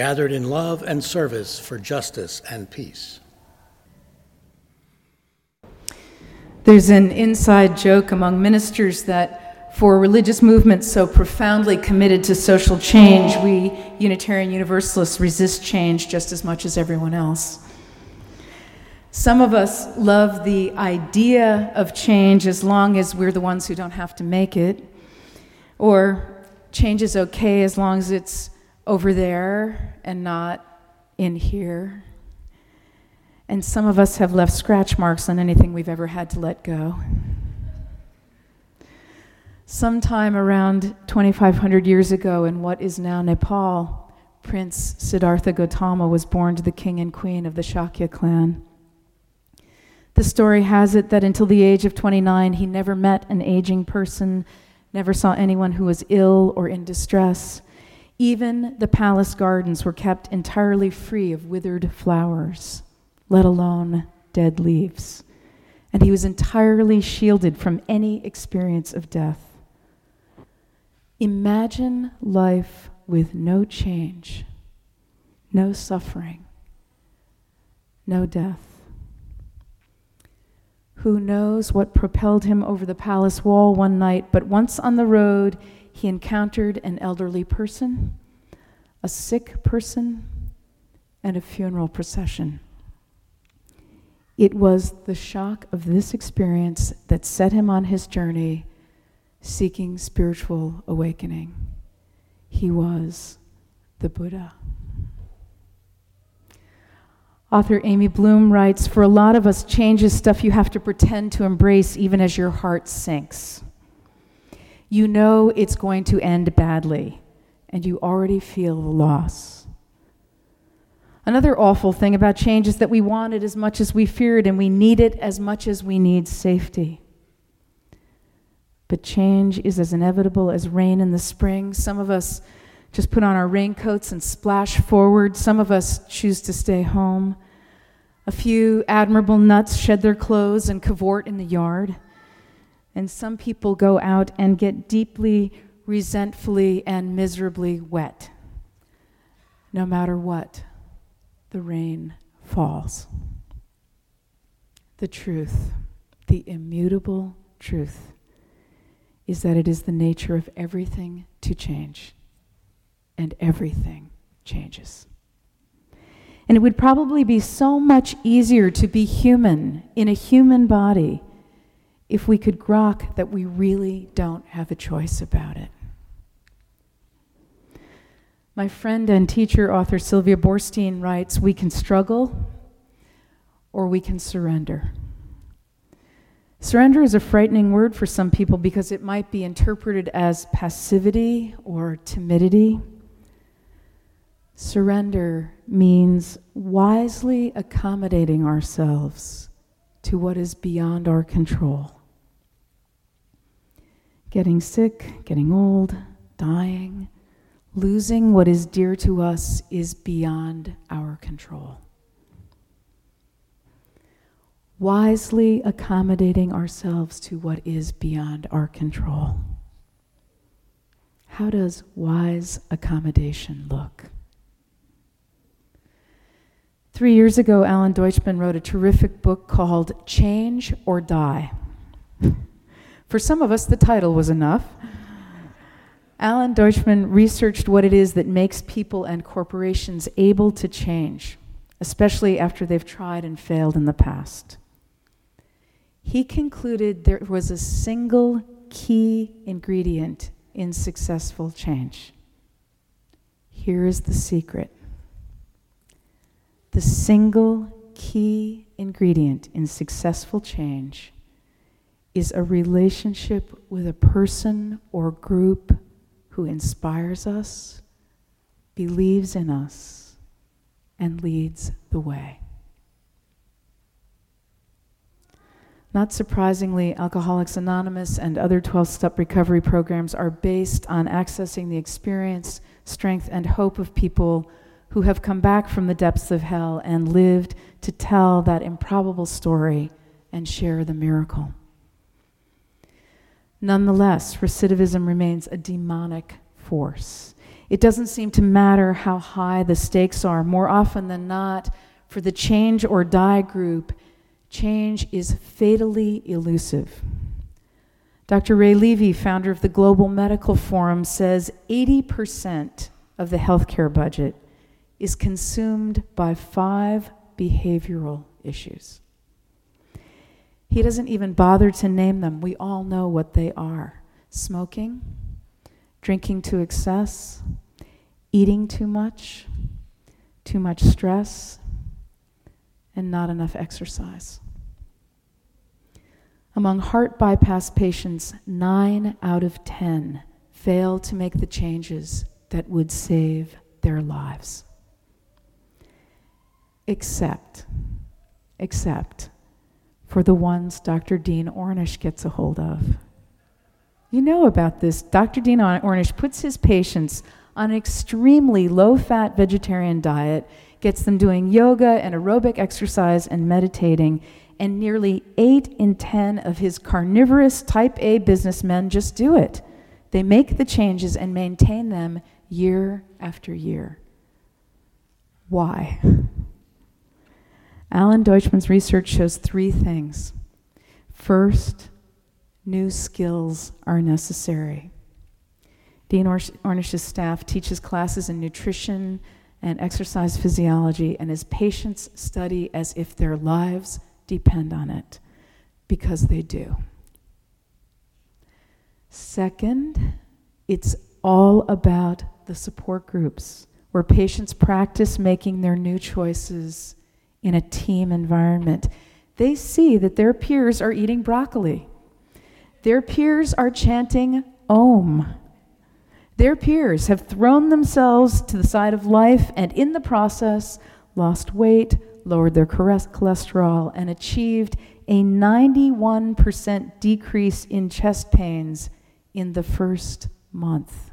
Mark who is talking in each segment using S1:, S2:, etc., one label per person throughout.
S1: gathered in love and service for justice and peace.
S2: There's an inside joke among ministers that for religious movements so profoundly committed to social change, we Unitarian Universalists resist change just as much as everyone else. Some of us love the idea of change as long as we're the ones who don't have to make it, or change is okay as long as it's over there and not in here. And some of us have left scratch marks on anything we've ever had to let go. Sometime around 2,500 years ago, in what is now Nepal, Prince Siddhartha Gautama was born to the king and queen of the Shakya clan. The story has it that until the age of 29, he never met an aging person, never saw anyone who was ill or in distress. Even the palace gardens were kept entirely free of withered flowers, let alone dead leaves. And he was entirely shielded from any experience of death. Imagine life with no change, no suffering, no death. Who knows what propelled him over the palace wall one night, but once on the road, he encountered an elderly person, a sick person, and a funeral procession. It was the shock of this experience that set him on his journey seeking spiritual awakening. He was the Buddha. Author Amy Bloom writes For a lot of us, change is stuff you have to pretend to embrace even as your heart sinks. You know it's going to end badly, and you already feel the loss. Another awful thing about change is that we want it as much as we fear it, and we need it as much as we need safety. But change is as inevitable as rain in the spring. Some of us just put on our raincoats and splash forward. Some of us choose to stay home. A few admirable nuts shed their clothes and cavort in the yard. And some people go out and get deeply, resentfully, and miserably wet, no matter what the rain falls. The truth, the immutable truth, is that it is the nature of everything to change, and everything changes. And it would probably be so much easier to be human in a human body if we could grok that we really don't have a choice about it. My friend and teacher, author Sylvia Boorstein, writes We can struggle or we can surrender. Surrender is a frightening word for some people because it might be interpreted as passivity or timidity. Surrender means wisely accommodating ourselves to what is beyond our control getting sick, getting old, dying, losing what is dear to us is beyond our control. Wisely accommodating ourselves to what is beyond our control. How does wise accommodation look? Three years ago, Alan Deutschman wrote a terrific book called Change or Die. For some of us, the title was enough. Alan Deutschman researched what it is that makes people and corporations able to change, especially after they've tried and failed in the past. He concluded there was a single key ingredient in successful change. Here is the secret the single key ingredient in successful change is a relationship with a person or group who inspires us believes in us, and leads the way. Not surprisingly, Alcoholics Anonymous and other 12 step recovery programs are based on accessing the experience, strength, and hope of people who have come back from the depths of hell and lived to tell that improbable story and share the miracle. Nonetheless, recidivism remains a demonic force. It doesn't seem to matter how high the stakes are. More often than not, for the change or die group, change is fatally elusive. Dr. Ray Levey, founder of the Global Medical Forum, says 80% of the healthcare budget is consumed by five behavioral issues. He doesn't even bother to name them. We all know what they are smoking, drinking to excess, eating too much, too much stress, and not enough exercise. Among heart bypass patients, nine out of 10 fail to make the changes that would save their lives. Except, except for the ones Dr. Dean Ornish gets a hold of. You know about this. Dr. Dean Ornish puts his patients on an extremely low fat vegetarian diet, gets them doing yoga and aerobic exercise and meditating, and nearly 8 in 10 of his carnivorous type A businessmen just do it. They make the changes and maintain them year after year. Why? Alan Deutschman's research shows three things. First, new skills are necessary. Dean Ornish's staff teaches classes in nutrition and exercise physiology, and his patients study as if their lives depend on it, because they do. Second, it's all about the support groups where patients practice making their new choices in a team environment. They see that their peers are eating broccoli. Their peers are chanting Om. Their peers have thrown themselves to the side of life and, in the process, lost weight, lowered their cholesterol, and achieved a 91% decrease in chest pains in the first month.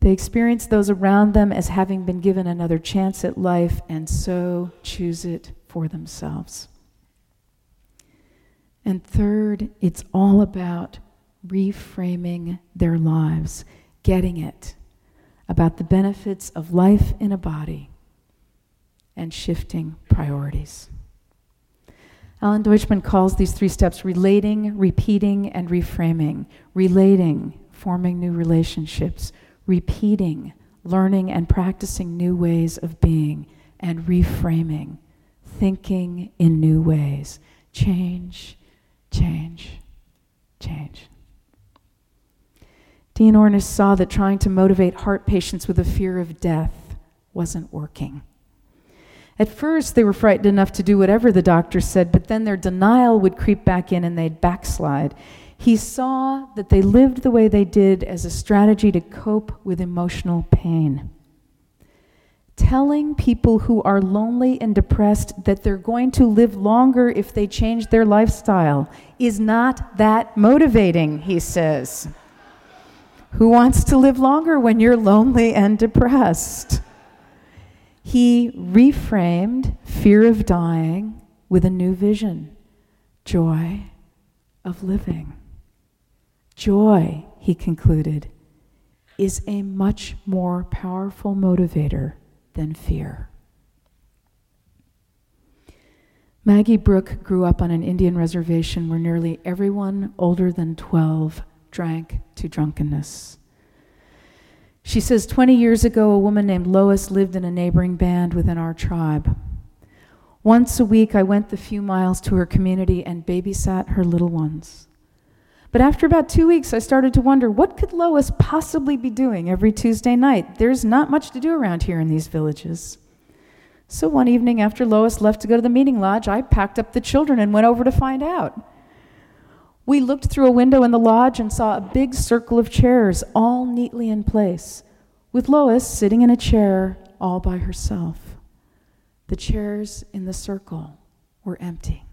S2: They experience those around them as having been given another chance at life and so choose it for themselves. And third, it's all about reframing their lives, getting it about the benefits of life in a body and shifting priorities. Alan Deutschman calls these three steps relating, repeating, and reframing. Relating, forming new relationships repeating, learning, and practicing new ways of being, and reframing, thinking in new ways. Change, change, change. Dean Ornish saw that trying to motivate heart patients with a fear of death wasn't working. At first, they were frightened enough to do whatever the doctor said, but then their denial would creep back in and they'd backslide. He saw that they lived the way they did as a strategy to cope with emotional pain. Telling people who are lonely and depressed that they're going to live longer if they change their lifestyle is not that motivating, he says. Who wants to live longer when you're lonely and depressed? He reframed fear of dying with a new vision joy of living. Joy, he concluded, is a much more powerful motivator than fear. Maggie Brooke grew up on an Indian reservation where nearly everyone older than 12 drank to drunkenness. She says 20 years ago, a woman named Lois lived in a neighboring band within our tribe. Once a week, I went the few miles to her community and babysat her little ones. But after about two weeks, I started to wonder what could Lois possibly be doing every Tuesday night? There's not much to do around here in these villages. So one evening after Lois left to go to the meeting lodge, I packed up the children and went over to find out. We looked through a window in the lodge and saw a big circle of chairs, all neatly in place, with Lois sitting in a chair all by herself. The chairs in the circle were empty.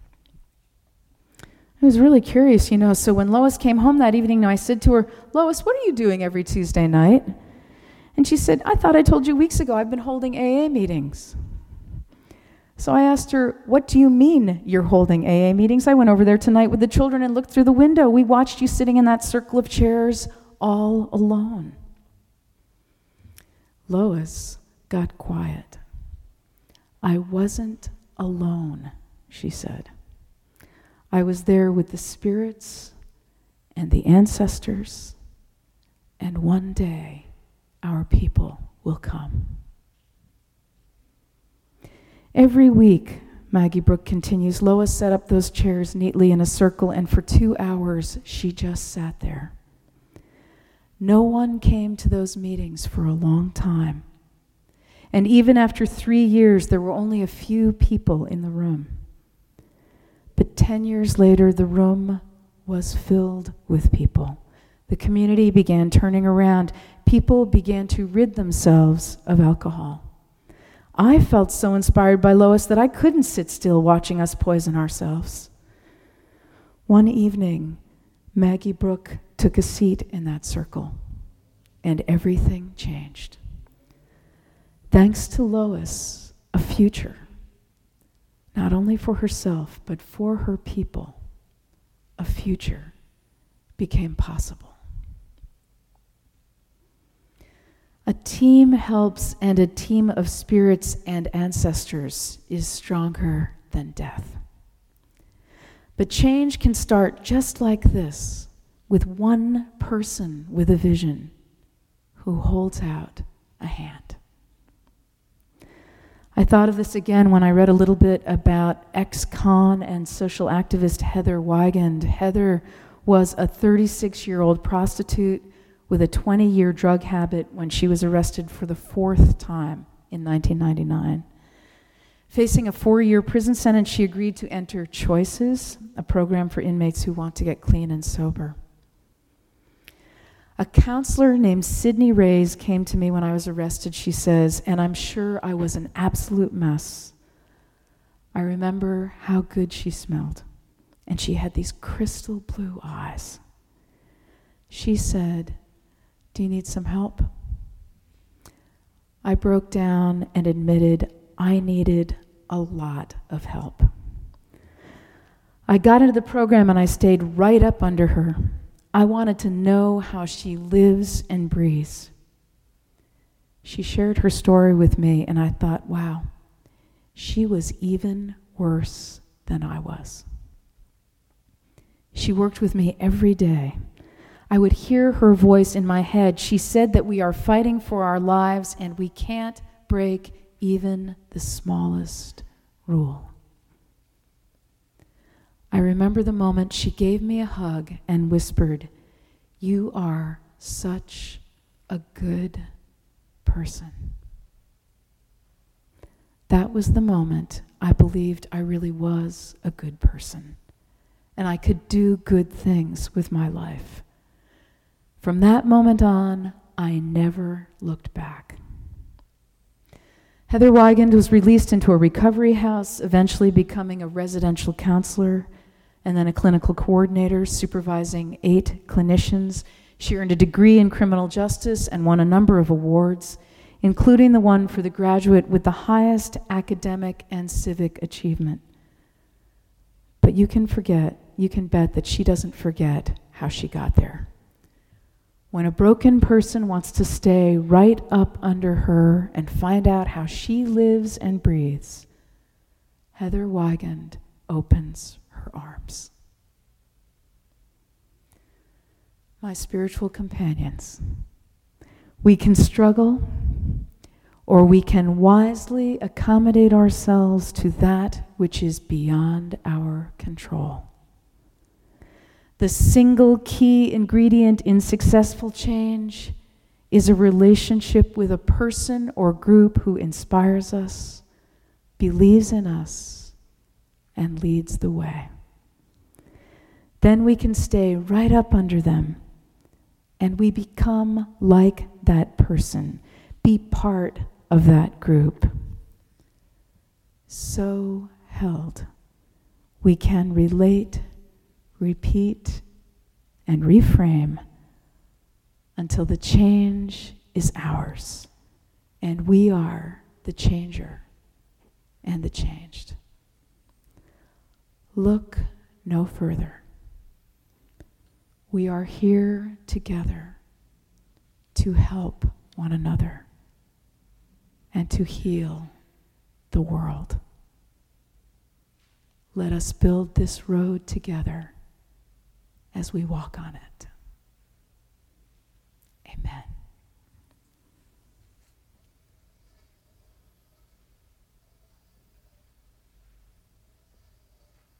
S2: I was really curious, you know. So when Lois came home that evening, I said to her, Lois, what are you doing every Tuesday night? And she said, I thought I told you weeks ago I've been holding AA meetings. So I asked her, What do you mean you're holding AA meetings? I went over there tonight with the children and looked through the window. We watched you sitting in that circle of chairs all alone. Lois got quiet. I wasn't alone, she said. I was there with the spirits and the ancestors, and one day our people will come. Every week, Maggie Brooke continues, Lois set up those chairs neatly in a circle, and for two hours she just sat there. No one came to those meetings for a long time. And even after three years, there were only a few people in the room. But 10 years later, the room was filled with people. The community began turning around. People began to rid themselves of alcohol. I felt so inspired by Lois that I couldn't sit still watching us poison ourselves. One evening, Maggie Brooke took a seat in that circle, and everything changed. Thanks to Lois, a future, not only for herself, but for her people, a future became possible. A team helps, and a team of spirits and ancestors is stronger than death. But change can start just like this with one person with a vision who holds out a hand. I thought of this again when I read a little bit about ex con and social activist Heather Wigand. Heather was a 36 year old prostitute with a 20 year drug habit when she was arrested for the fourth time in 1999. Facing a four year prison sentence, she agreed to enter Choices, a program for inmates who want to get clean and sober. A counselor named Sydney Reyes came to me when I was arrested, she says, and I'm sure I was an absolute mess. I remember how good she smelled, and she had these crystal blue eyes. She said, Do you need some help? I broke down and admitted I needed a lot of help. I got into the program and I stayed right up under her. I wanted to know how she lives and breathes. She shared her story with me, and I thought, wow, she was even worse than I was. She worked with me every day. I would hear her voice in my head. She said that we are fighting for our lives and we can't break even the smallest rule. I remember the moment she gave me a hug and whispered, You are such a good person. That was the moment I believed I really was a good person and I could do good things with my life. From that moment on, I never looked back. Heather Wigand was released into a recovery house, eventually becoming a residential counselor and then a clinical coordinator supervising eight clinicians. She earned a degree in criminal justice and won a number of awards, including the one for the graduate with the highest academic and civic achievement. But you can forget, you can bet that she doesn't forget how she got there. When a broken person wants to stay right up under her and find out how she lives and breathes, Heather Wigand opens her arms. My spiritual companions, we can struggle or we can wisely accommodate ourselves to that which is beyond our control. The single key ingredient in successful change is a relationship with a person or group who inspires us, believes in us, and leads the way. Then we can stay right up under them and we become like that person, be part of that group. So held, we can relate, repeat, and reframe until the change is ours and we are the changer and the changed. Look no further. We are here together to help one another and to heal the world. Let us build this road together as we walk on it. Amen.